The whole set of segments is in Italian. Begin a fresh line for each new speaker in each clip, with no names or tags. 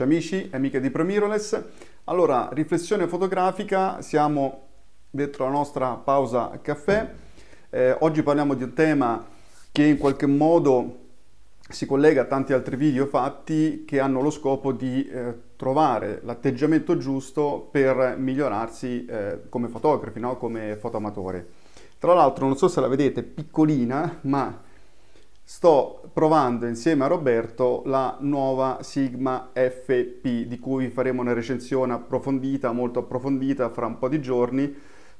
Ciao amici e amiche di ProMirrorless. Allora, riflessione fotografica, siamo dentro la nostra pausa caffè. Eh, oggi parliamo di un tema che in qualche modo si collega a tanti altri video fatti che hanno lo scopo di eh, trovare l'atteggiamento giusto per migliorarsi eh, come fotografi, no? come fotoamatori. Tra l'altro, non so se la vedete, piccolina, ma sto provando insieme a Roberto la nuova Sigma FP di cui faremo una recensione approfondita, molto approfondita fra un po' di giorni.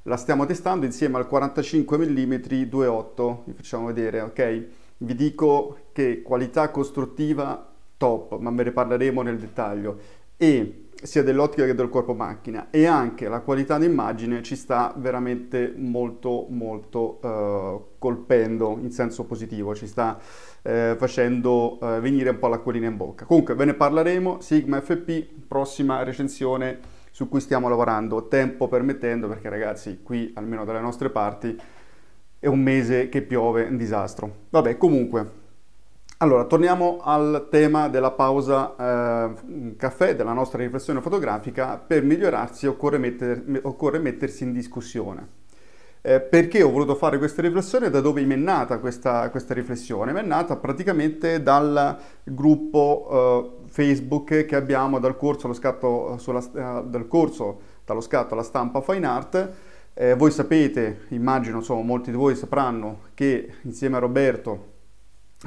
La stiamo testando insieme al 45 mm 2.8, vi facciamo vedere, ok? Vi dico che qualità costruttiva top, ma ve ne parleremo nel dettaglio. E sia dell'ottica che del corpo macchina e anche la qualità d'immagine ci sta veramente molto molto uh, colpendo in senso positivo, ci sta uh, facendo uh, venire un po' l'acquolina in bocca. Comunque ve ne parleremo, Sigma FP, prossima recensione su cui stiamo lavorando, tempo permettendo, perché ragazzi qui almeno dalle nostre parti è un mese che piove, un disastro. Vabbè, comunque allora, torniamo al tema della pausa eh, caffè, della nostra riflessione fotografica. Per migliorarsi occorre, metter, occorre mettersi in discussione. Eh, perché ho voluto fare questa riflessione? Da dove mi è nata questa, questa riflessione? Mi è nata praticamente dal gruppo eh, Facebook che abbiamo dal corso, scatto, sulla, eh, dal corso dallo scatto alla stampa Fine Art. Eh, voi sapete, immagino, insomma, molti di voi sapranno che insieme a Roberto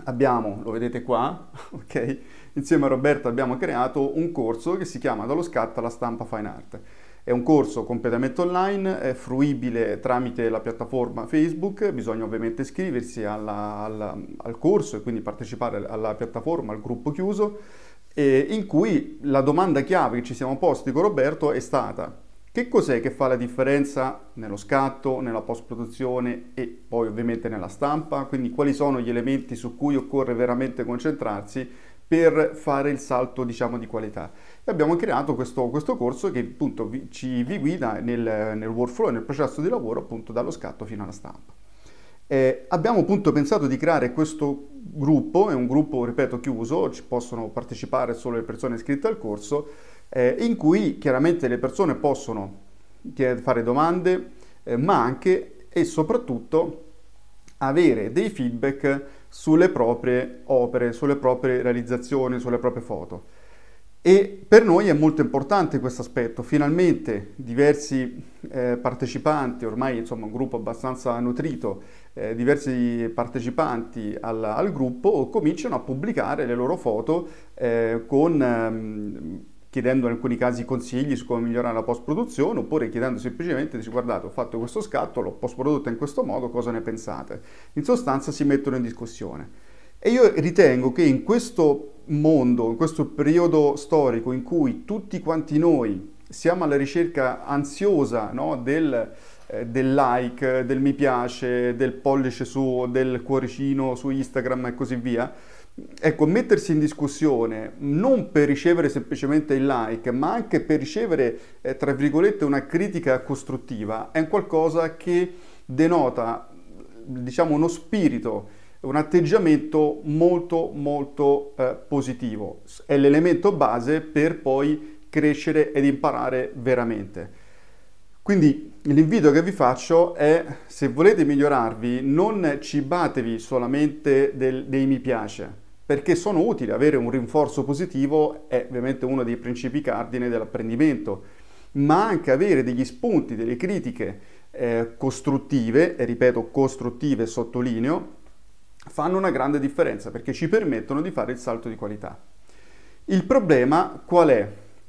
abbiamo, lo vedete qua, ok? Insieme a Roberto abbiamo creato un corso che si chiama Dallo scatto alla stampa Fine Art. È un corso completamente online, è fruibile tramite la piattaforma Facebook, bisogna ovviamente iscriversi alla, alla, al corso e quindi partecipare alla piattaforma, al gruppo chiuso, in cui la domanda chiave che ci siamo posti con Roberto è stata che cos'è che fa la differenza nello scatto, nella post-produzione e poi ovviamente nella stampa? Quindi quali sono gli elementi su cui occorre veramente concentrarsi per fare il salto diciamo di qualità? E abbiamo creato questo, questo corso che appunto vi, ci vi guida nel, nel workflow, nel processo di lavoro appunto dallo scatto fino alla stampa. Eh, abbiamo appunto pensato di creare questo gruppo, è un gruppo ripeto chiuso, ci possono partecipare solo le persone iscritte al corso, eh, in cui chiaramente le persone possono fare domande, eh, ma anche e soprattutto avere dei feedback sulle proprie opere, sulle proprie realizzazioni, sulle proprie foto. E per noi è molto importante questo aspetto. Finalmente diversi eh, partecipanti, ormai insomma un gruppo abbastanza nutrito, eh, diversi partecipanti al, al, gruppo cominciano a pubblicare le loro foto eh, con ehm, chiedendo in alcuni casi consigli su come migliorare la post-produzione oppure chiedendo semplicemente, dici guardate ho fatto questo scatto, l'ho post-prodotto in questo modo, cosa ne pensate? In sostanza si mettono in discussione. E io ritengo che in questo mondo, in questo periodo storico in cui tutti quanti noi siamo alla ricerca ansiosa no, del, eh, del, like, del mi piace, del pollice su, del cuoricino su Instagram e così via, Ecco, mettersi in discussione non per ricevere semplicemente il like, ma anche per ricevere, eh, tra virgolette, una critica costruttiva, è qualcosa che denota, diciamo, uno spirito, un atteggiamento molto, molto eh, positivo. È l'elemento base per poi crescere ed imparare veramente. Quindi l'invito che vi faccio è, se volete migliorarvi, non cibatevi solamente del, dei mi piace, perché sono utili, avere un rinforzo positivo è ovviamente uno dei principi cardine dell'apprendimento, ma anche avere degli spunti, delle critiche eh, costruttive, e ripeto costruttive sottolineo, fanno una grande differenza perché ci permettono di fare il salto di qualità. Il problema qual è?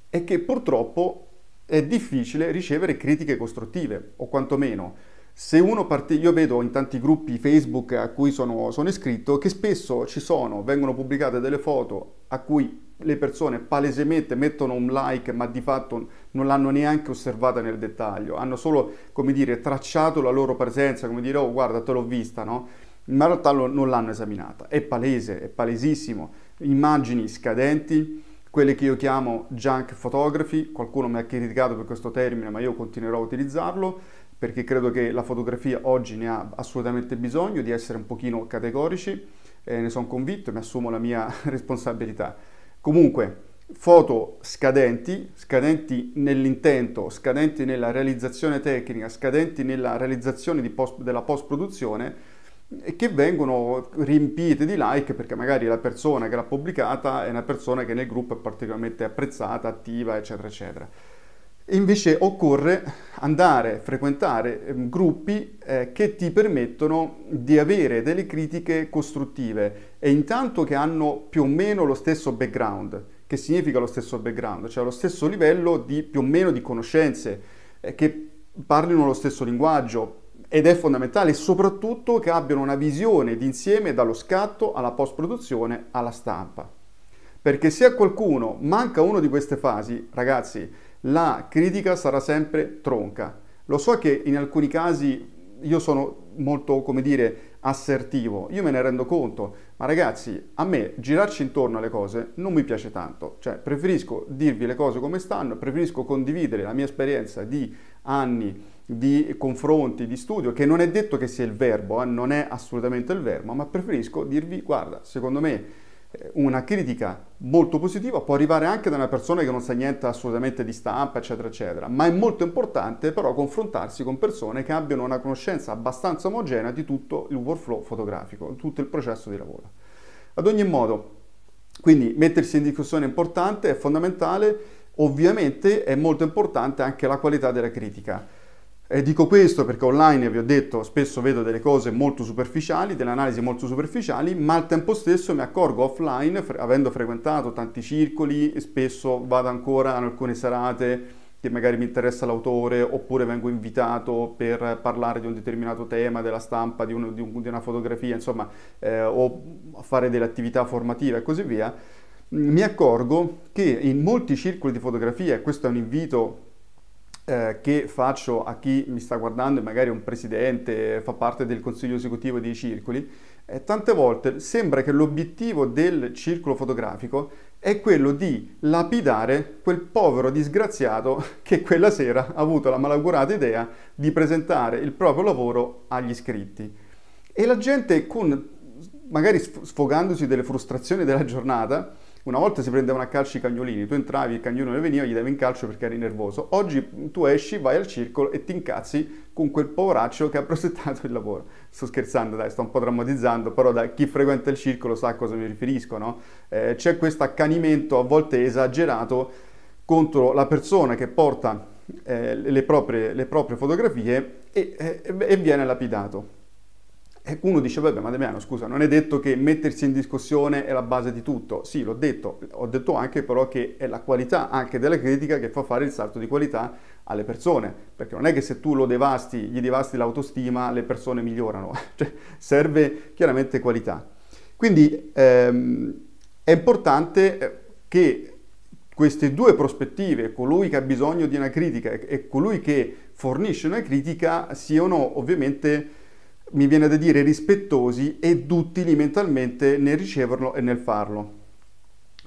È che purtroppo è difficile ricevere critiche costruttive, o quantomeno Se uno parte, io vedo in tanti gruppi Facebook a cui sono, sono iscritto che spesso ci sono, vengono pubblicate delle foto a cui le persone palesemente mettono un like ma di fatto non l'hanno neanche osservata nel dettaglio, hanno solo, come dire, tracciato la loro presenza, come dire, oh guarda te l'ho vista, no? Ma in realtà non l'hanno esaminata, è palese, è palesissimo, immagini scadenti, quelle che io chiamo junk photography, qualcuno mi ha criticato per questo termine ma io continuerò a utilizzarlo perché credo che la fotografia oggi ne ha assolutamente bisogno di essere un pochino categorici, eh, ne sono convinto e mi assumo la mia responsabilità. Comunque, foto scadenti, scadenti nell'intento, scadenti nella realizzazione tecnica, scadenti nella realizzazione post, della post-produzione che vengono riempite di like perché magari la persona che l'ha pubblicata è una persona che nel gruppo è particolarmente apprezzata, attiva, eccetera, eccetera. Invece occorre andare a frequentare ehm, gruppi eh, che ti permettono di avere delle critiche costruttive e intanto che hanno più o meno lo stesso background. Che significa lo stesso background? Cioè lo stesso livello di più o meno di conoscenze, eh, che parlino lo stesso linguaggio ed è fondamentale soprattutto che abbiano una visione d'insieme dallo scatto alla post-produzione alla stampa. Perché se a qualcuno manca una di queste fasi, ragazzi, la critica sarà sempre tronca. Lo so che in alcuni casi io sono molto, come dire, assertivo, io me ne rendo conto, ma ragazzi, a me girarci intorno alle cose non mi piace tanto, cioè preferisco dirvi le cose come stanno, preferisco condividere la mia esperienza di anni di confronti, di studio, che non è detto che sia il verbo, eh, non è assolutamente il verbo, ma preferisco dirvi, guarda, secondo me una critica molto positiva può arrivare anche da una persona che non sa niente assolutamente di stampa, eccetera, eccetera, ma è molto importante però confrontarsi con persone che abbiano una conoscenza abbastanza omogenea di tutto il workflow fotografico, tutto il processo di lavoro. Ad ogni modo, quindi mettersi in discussione è importante, è fondamentale, ovviamente è molto importante anche la qualità della critica. E dico questo perché online, vi ho detto, spesso vedo delle cose molto superficiali, delle analisi molto superficiali, ma al tempo stesso mi accorgo offline, fre- avendo frequentato tanti circoli, spesso vado ancora in alcune serate che magari mi interessa l'autore, oppure vengo invitato per parlare di un determinato tema, della stampa, di, uno, di, un, di una fotografia, insomma, eh, o fare delle attività formative e così via, mi accorgo che in molti circoli di fotografia, e questo è un invito eh, che faccio a chi mi sta guardando e magari è un presidente, fa parte del consiglio esecutivo dei circoli, eh, tante volte sembra che l'obiettivo del circolo fotografico è quello di lapidare quel povero disgraziato che quella sera ha avuto la malaugurata idea di presentare il proprio lavoro agli iscritti. E la gente con magari sfogandosi delle frustrazioni della giornata, una volta si prendevano a calcio i cagnolini, tu entravi, il cagnolino ne veniva, gli davi in calcio perché eri nervoso. Oggi tu esci, vai al circolo e ti incazzi con quel poveraccio che ha prosettato il lavoro. Sto scherzando, dai, sto un po' drammatizzando, però da chi frequenta il circolo sa a cosa mi riferisco, no? Eh, c'è questo accanimento a volte esagerato contro la persona che porta eh, le, proprie, le, proprie, fotografie e, e, e viene lapidato. E uno dice, vabbè, ma Damiano, scusa, non è detto che mettersi in discussione è la base di tutto. Sì, l'ho detto, ho detto anche però che è la qualità anche della critica che fa fare il salto di qualità alle persone, perché non è che se tu lo devasti, gli devasti l'autostima, le persone migliorano, cioè serve chiaramente qualità. Quindi ehm, è importante eh, che queste due prospettive, colui che ha bisogno di una critica e colui che fornisce una critica, siano ovviamente mi viene da dire rispettosi e duttili mentalmente nel riceverlo e nel farlo.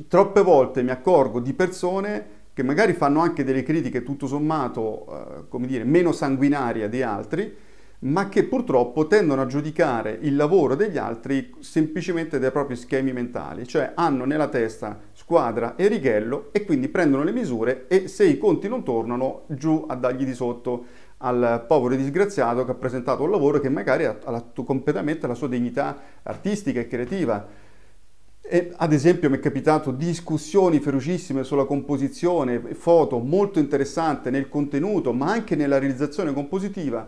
Troppe volte mi accorgo di persone che magari fanno anche delle critiche tutto sommato, eh, come dire, meno sanguinarie di altri, ma che purtroppo tendono a giudicare il lavoro degli altri semplicemente dai propri schemi mentali, cioè hanno nella testa squadra e righello e quindi prendono le misure e se i conti non tornano giù a dargli di sotto al povero disgraziato che ha presentato un lavoro che magari ha, ha completamente la sua dignità artistica e creativa. E, ad esempio mi è capitato discussioni ferocissime sulla composizione, foto molto interessante nel contenuto, ma anche nella realizzazione compositiva,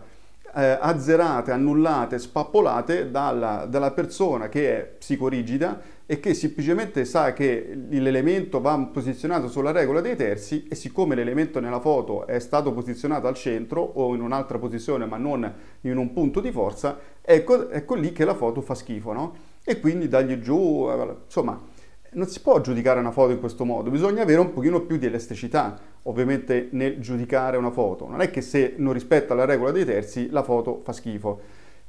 eh, azzerate, annullate, spappolate dalla, dalla persona che è psicorigida e che semplicemente sa che l'elemento va posizionato sulla regola dei terzi e siccome l'elemento nella foto è stato posizionato al centro o in un'altra posizione ma non in un punto di forza, ecco, ecco lì che la foto fa schifo, no? E quindi dagli giù, eh, insomma, non si può giudicare una foto in questo modo, bisogna avere un pochino più di elasticità, ovviamente nel giudicare una foto. Non è che se non rispetta la regola dei terzi la foto fa schifo.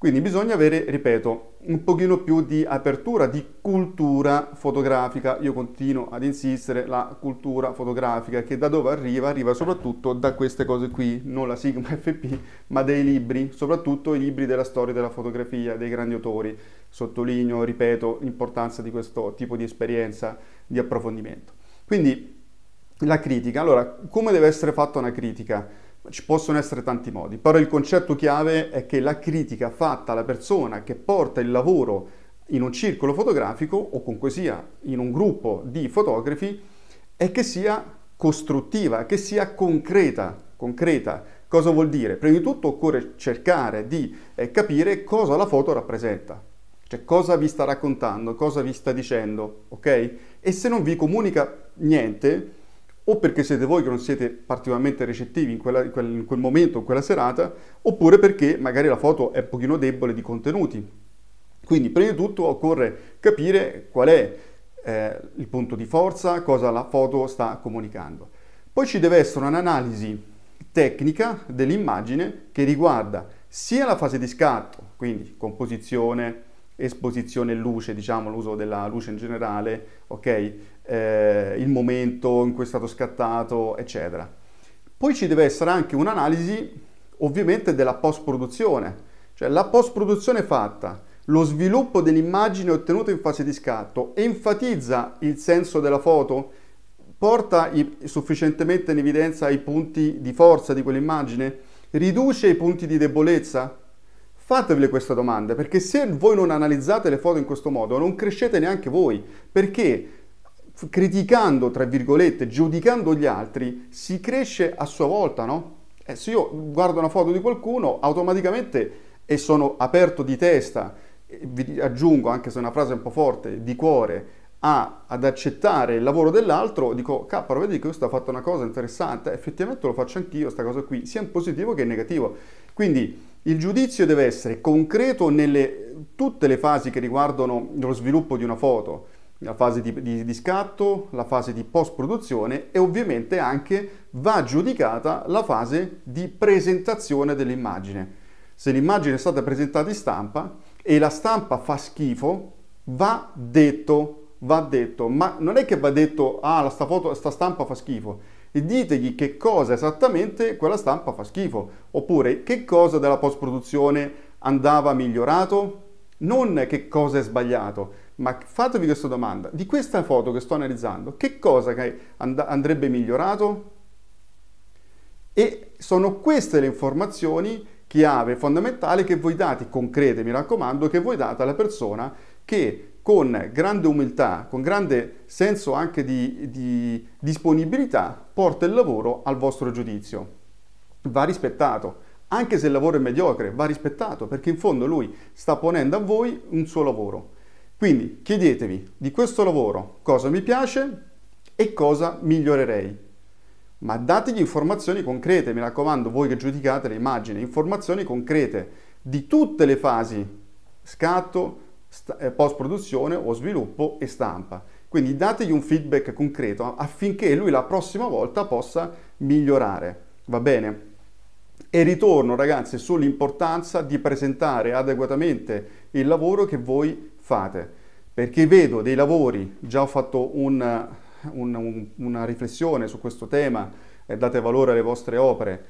Quindi bisogna avere, ripeto, un pochino più di apertura, di cultura fotografica. Io continuo ad insistere, la cultura fotografica che da dove arriva? Arriva soprattutto da queste cose qui, non la Sigma FP, ma dei libri, soprattutto i libri della storia della fotografia, dei grandi autori. Sottolineo, ripeto, l'importanza di questo tipo di esperienza, di approfondimento. Quindi la critica. Allora, come deve essere fatta una critica? Ci possono essere tanti modi, però il concetto chiave è che la critica fatta alla persona che porta il lavoro in un circolo fotografico o comunque sia in un gruppo di fotografi è che sia costruttiva, che sia concreta. concreta. Cosa vuol dire? Prima di tutto occorre cercare di eh, capire cosa la foto rappresenta, cioè cosa vi sta raccontando, cosa vi sta dicendo, ok? E se non vi comunica niente, o perché siete voi che non siete particolarmente recettivi in, quella, in, quel, in, quel, momento, in quella serata, oppure perché magari la foto è un pochino debole di contenuti. Quindi prima di tutto occorre capire qual è eh, il punto di forza, cosa la foto sta comunicando. Poi ci deve essere un'analisi tecnica dell'immagine che riguarda sia la fase di scatto, quindi composizione, esposizione e luce, diciamo l'uso della luce in generale, ok? eh, il momento in cui è stato scattato, eccetera. Poi ci deve essere anche un'analisi ovviamente della post-produzione, cioè la post-produzione fatta, lo sviluppo dell'immagine ottenuta in fase di scatto enfatizza il senso della foto, porta i, sufficientemente in evidenza i punti di forza di quell'immagine, riduce i punti di debolezza? Fatevele questa domanda, perché se voi non analizzate le foto in questo modo, non crescete neanche voi, perché criticando, tra virgolette, giudicando gli altri, si cresce a sua volta, no? Eh, se io guardo una foto di qualcuno, automaticamente e sono aperto di testa, vi aggiungo, anche se è una frase un po' forte, di cuore, a, ad accettare il lavoro dell'altro, dico, capparo, vedi che questo ha fatto una cosa interessante, effettivamente lo faccio anch'io, questa cosa qui, sia in positivo che in negativo. Quindi il giudizio deve essere concreto nelle tutte le fasi che riguardano lo sviluppo di una foto, la fase di, di, di scatto, la fase di post-produzione e ovviamente anche va giudicata la fase di presentazione dell'immagine. Se l'immagine è stata presentata in stampa e la stampa fa schifo, va detto, va detto, ma non è che va detto, ah, sta, foto, sta stampa fa schifo, e ditegli che cosa esattamente quella stampa fa schifo, oppure che cosa della post-produzione andava migliorato, non che cosa è sbagliato, ma fatevi questa domanda, di questa foto che sto analizzando, che cosa and- andrebbe migliorato? E sono queste le informazioni chiave fondamentali che voi date, concrete mi raccomando, che voi date alla persona che con grande umiltà, con grande senso anche di, di disponibilità, porta il lavoro al vostro giudizio. Va rispettato, anche se il lavoro è mediocre, va rispettato, perché in fondo lui sta ponendo a voi un suo lavoro. Quindi chiedetevi di questo lavoro cosa mi piace e cosa migliorerei. Ma dategli informazioni concrete, mi raccomando, voi che giudicate le immagini, informazioni concrete di tutte le fasi, scatto, eh, post-produzione o sviluppo e stampa. Quindi dategli un feedback concreto affinché lui la prossima volta possa migliorare. Va bene? E ritorno ragazzi sull'importanza di presentare adeguatamente il lavoro che voi fate, perché vedo dei lavori, già ho fatto un, un, un, una riflessione su questo tema, eh, date valore alle vostre opere,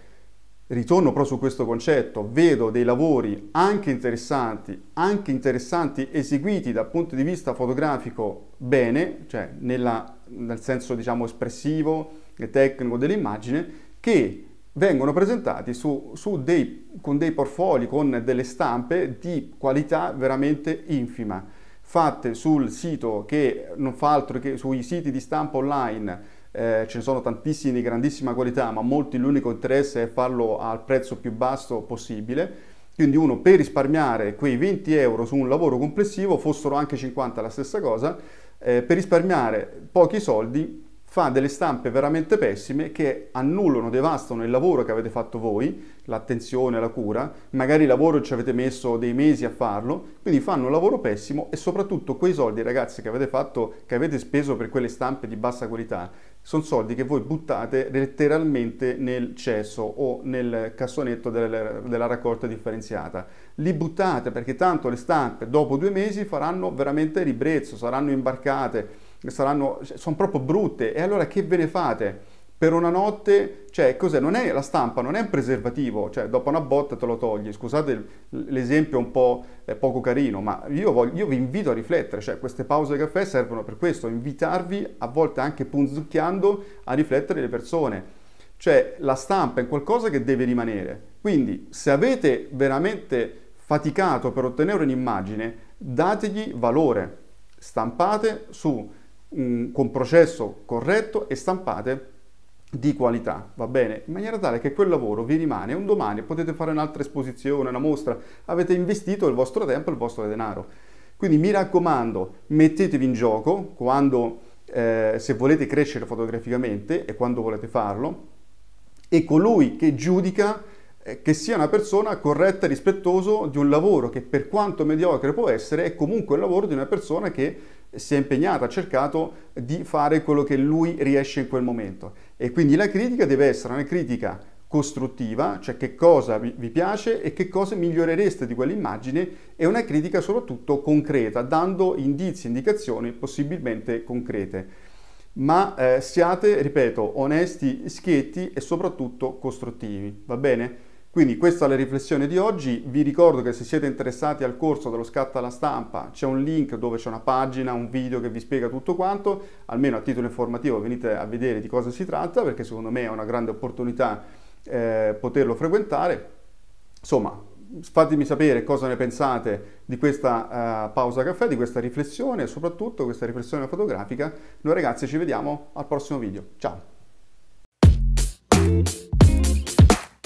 ritorno però su questo concetto, vedo dei lavori anche interessanti, anche interessanti eseguiti dal punto di vista fotografico bene, cioè nella, nel senso diciamo espressivo e tecnico dell'immagine, che vengono presentati su, su dei, con dei portfolio, con delle stampe di qualità veramente infima, fatte sul sito che non fa altro che sui siti di stampa online. Eh, ce ne sono tantissimi di grandissima qualità, ma molti l'unico interesse è farlo al prezzo più basso possibile. Quindi uno per risparmiare quei 20 euro su un lavoro complessivo, fossero anche 50 la stessa cosa, eh, per risparmiare pochi soldi fa delle stampe veramente pessime che annullano, devastano il lavoro che avete fatto voi, l'attenzione, la cura, magari il lavoro ci avete messo dei mesi a farlo, quindi fanno un lavoro pessimo e soprattutto quei soldi ragazzi che avete fatto, che avete speso per quelle stampe di bassa qualità, sono soldi che voi buttate letteralmente nel cesso o nel cassonetto del, della raccolta differenziata. Li buttate perché tanto le stampe dopo due mesi faranno veramente ribrezzo, saranno imbarcate, saranno, sono proprio brutte. E allora che ve ne fate? Per una notte, cioè cos'è? Non è la stampa, non è un preservativo, cioè dopo una botta te lo togli. Scusate l'esempio un po' eh, poco carino, ma io, voglio, io vi invito a riflettere, cioè queste pause caffè servono per questo, invitarvi a volte anche punzucchiando a riflettere le persone. Cioè la stampa è qualcosa che deve rimanere. Quindi se avete veramente faticato per ottenere un'immagine, dategli valore. Stampate su con processo corretto e stampate di qualità, va bene? In maniera tale che quel lavoro vi rimane un domani potete fare un'altra esposizione, una mostra, avete investito il vostro tempo e il vostro denaro. Quindi mi raccomando, mettetevi in gioco quando, eh, se volete crescere fotograficamente e quando volete farlo, e colui che giudica eh, che sia una persona corretta e rispettoso di un lavoro che per quanto mediocre può essere è comunque il lavoro di una persona che si è impegnata, ha cercato di fare quello che lui riesce in quel momento. E quindi la critica deve essere una critica costruttiva, cioè che cosa vi, piace e che cosa migliorereste di quell'immagine, e una critica soprattutto concreta, dando indizi, indicazioni possibilmente concrete. Ma eh, siate, ripeto, onesti, schietti e soprattutto costruttivi, va bene? Quindi questa è la riflessione di oggi, vi ricordo che se siete interessati al corso dello scatto alla stampa c'è un link dove c'è una pagina, un video che vi spiega tutto quanto, almeno a titolo informativo venite a vedere di cosa si tratta perché secondo me è una grande opportunità eh, poterlo frequentare. Insomma, fatemi sapere cosa ne pensate di questa uh, pausa caffè, di questa riflessione e soprattutto questa riflessione fotografica. Noi ragazzi ci vediamo al prossimo video. Ciao!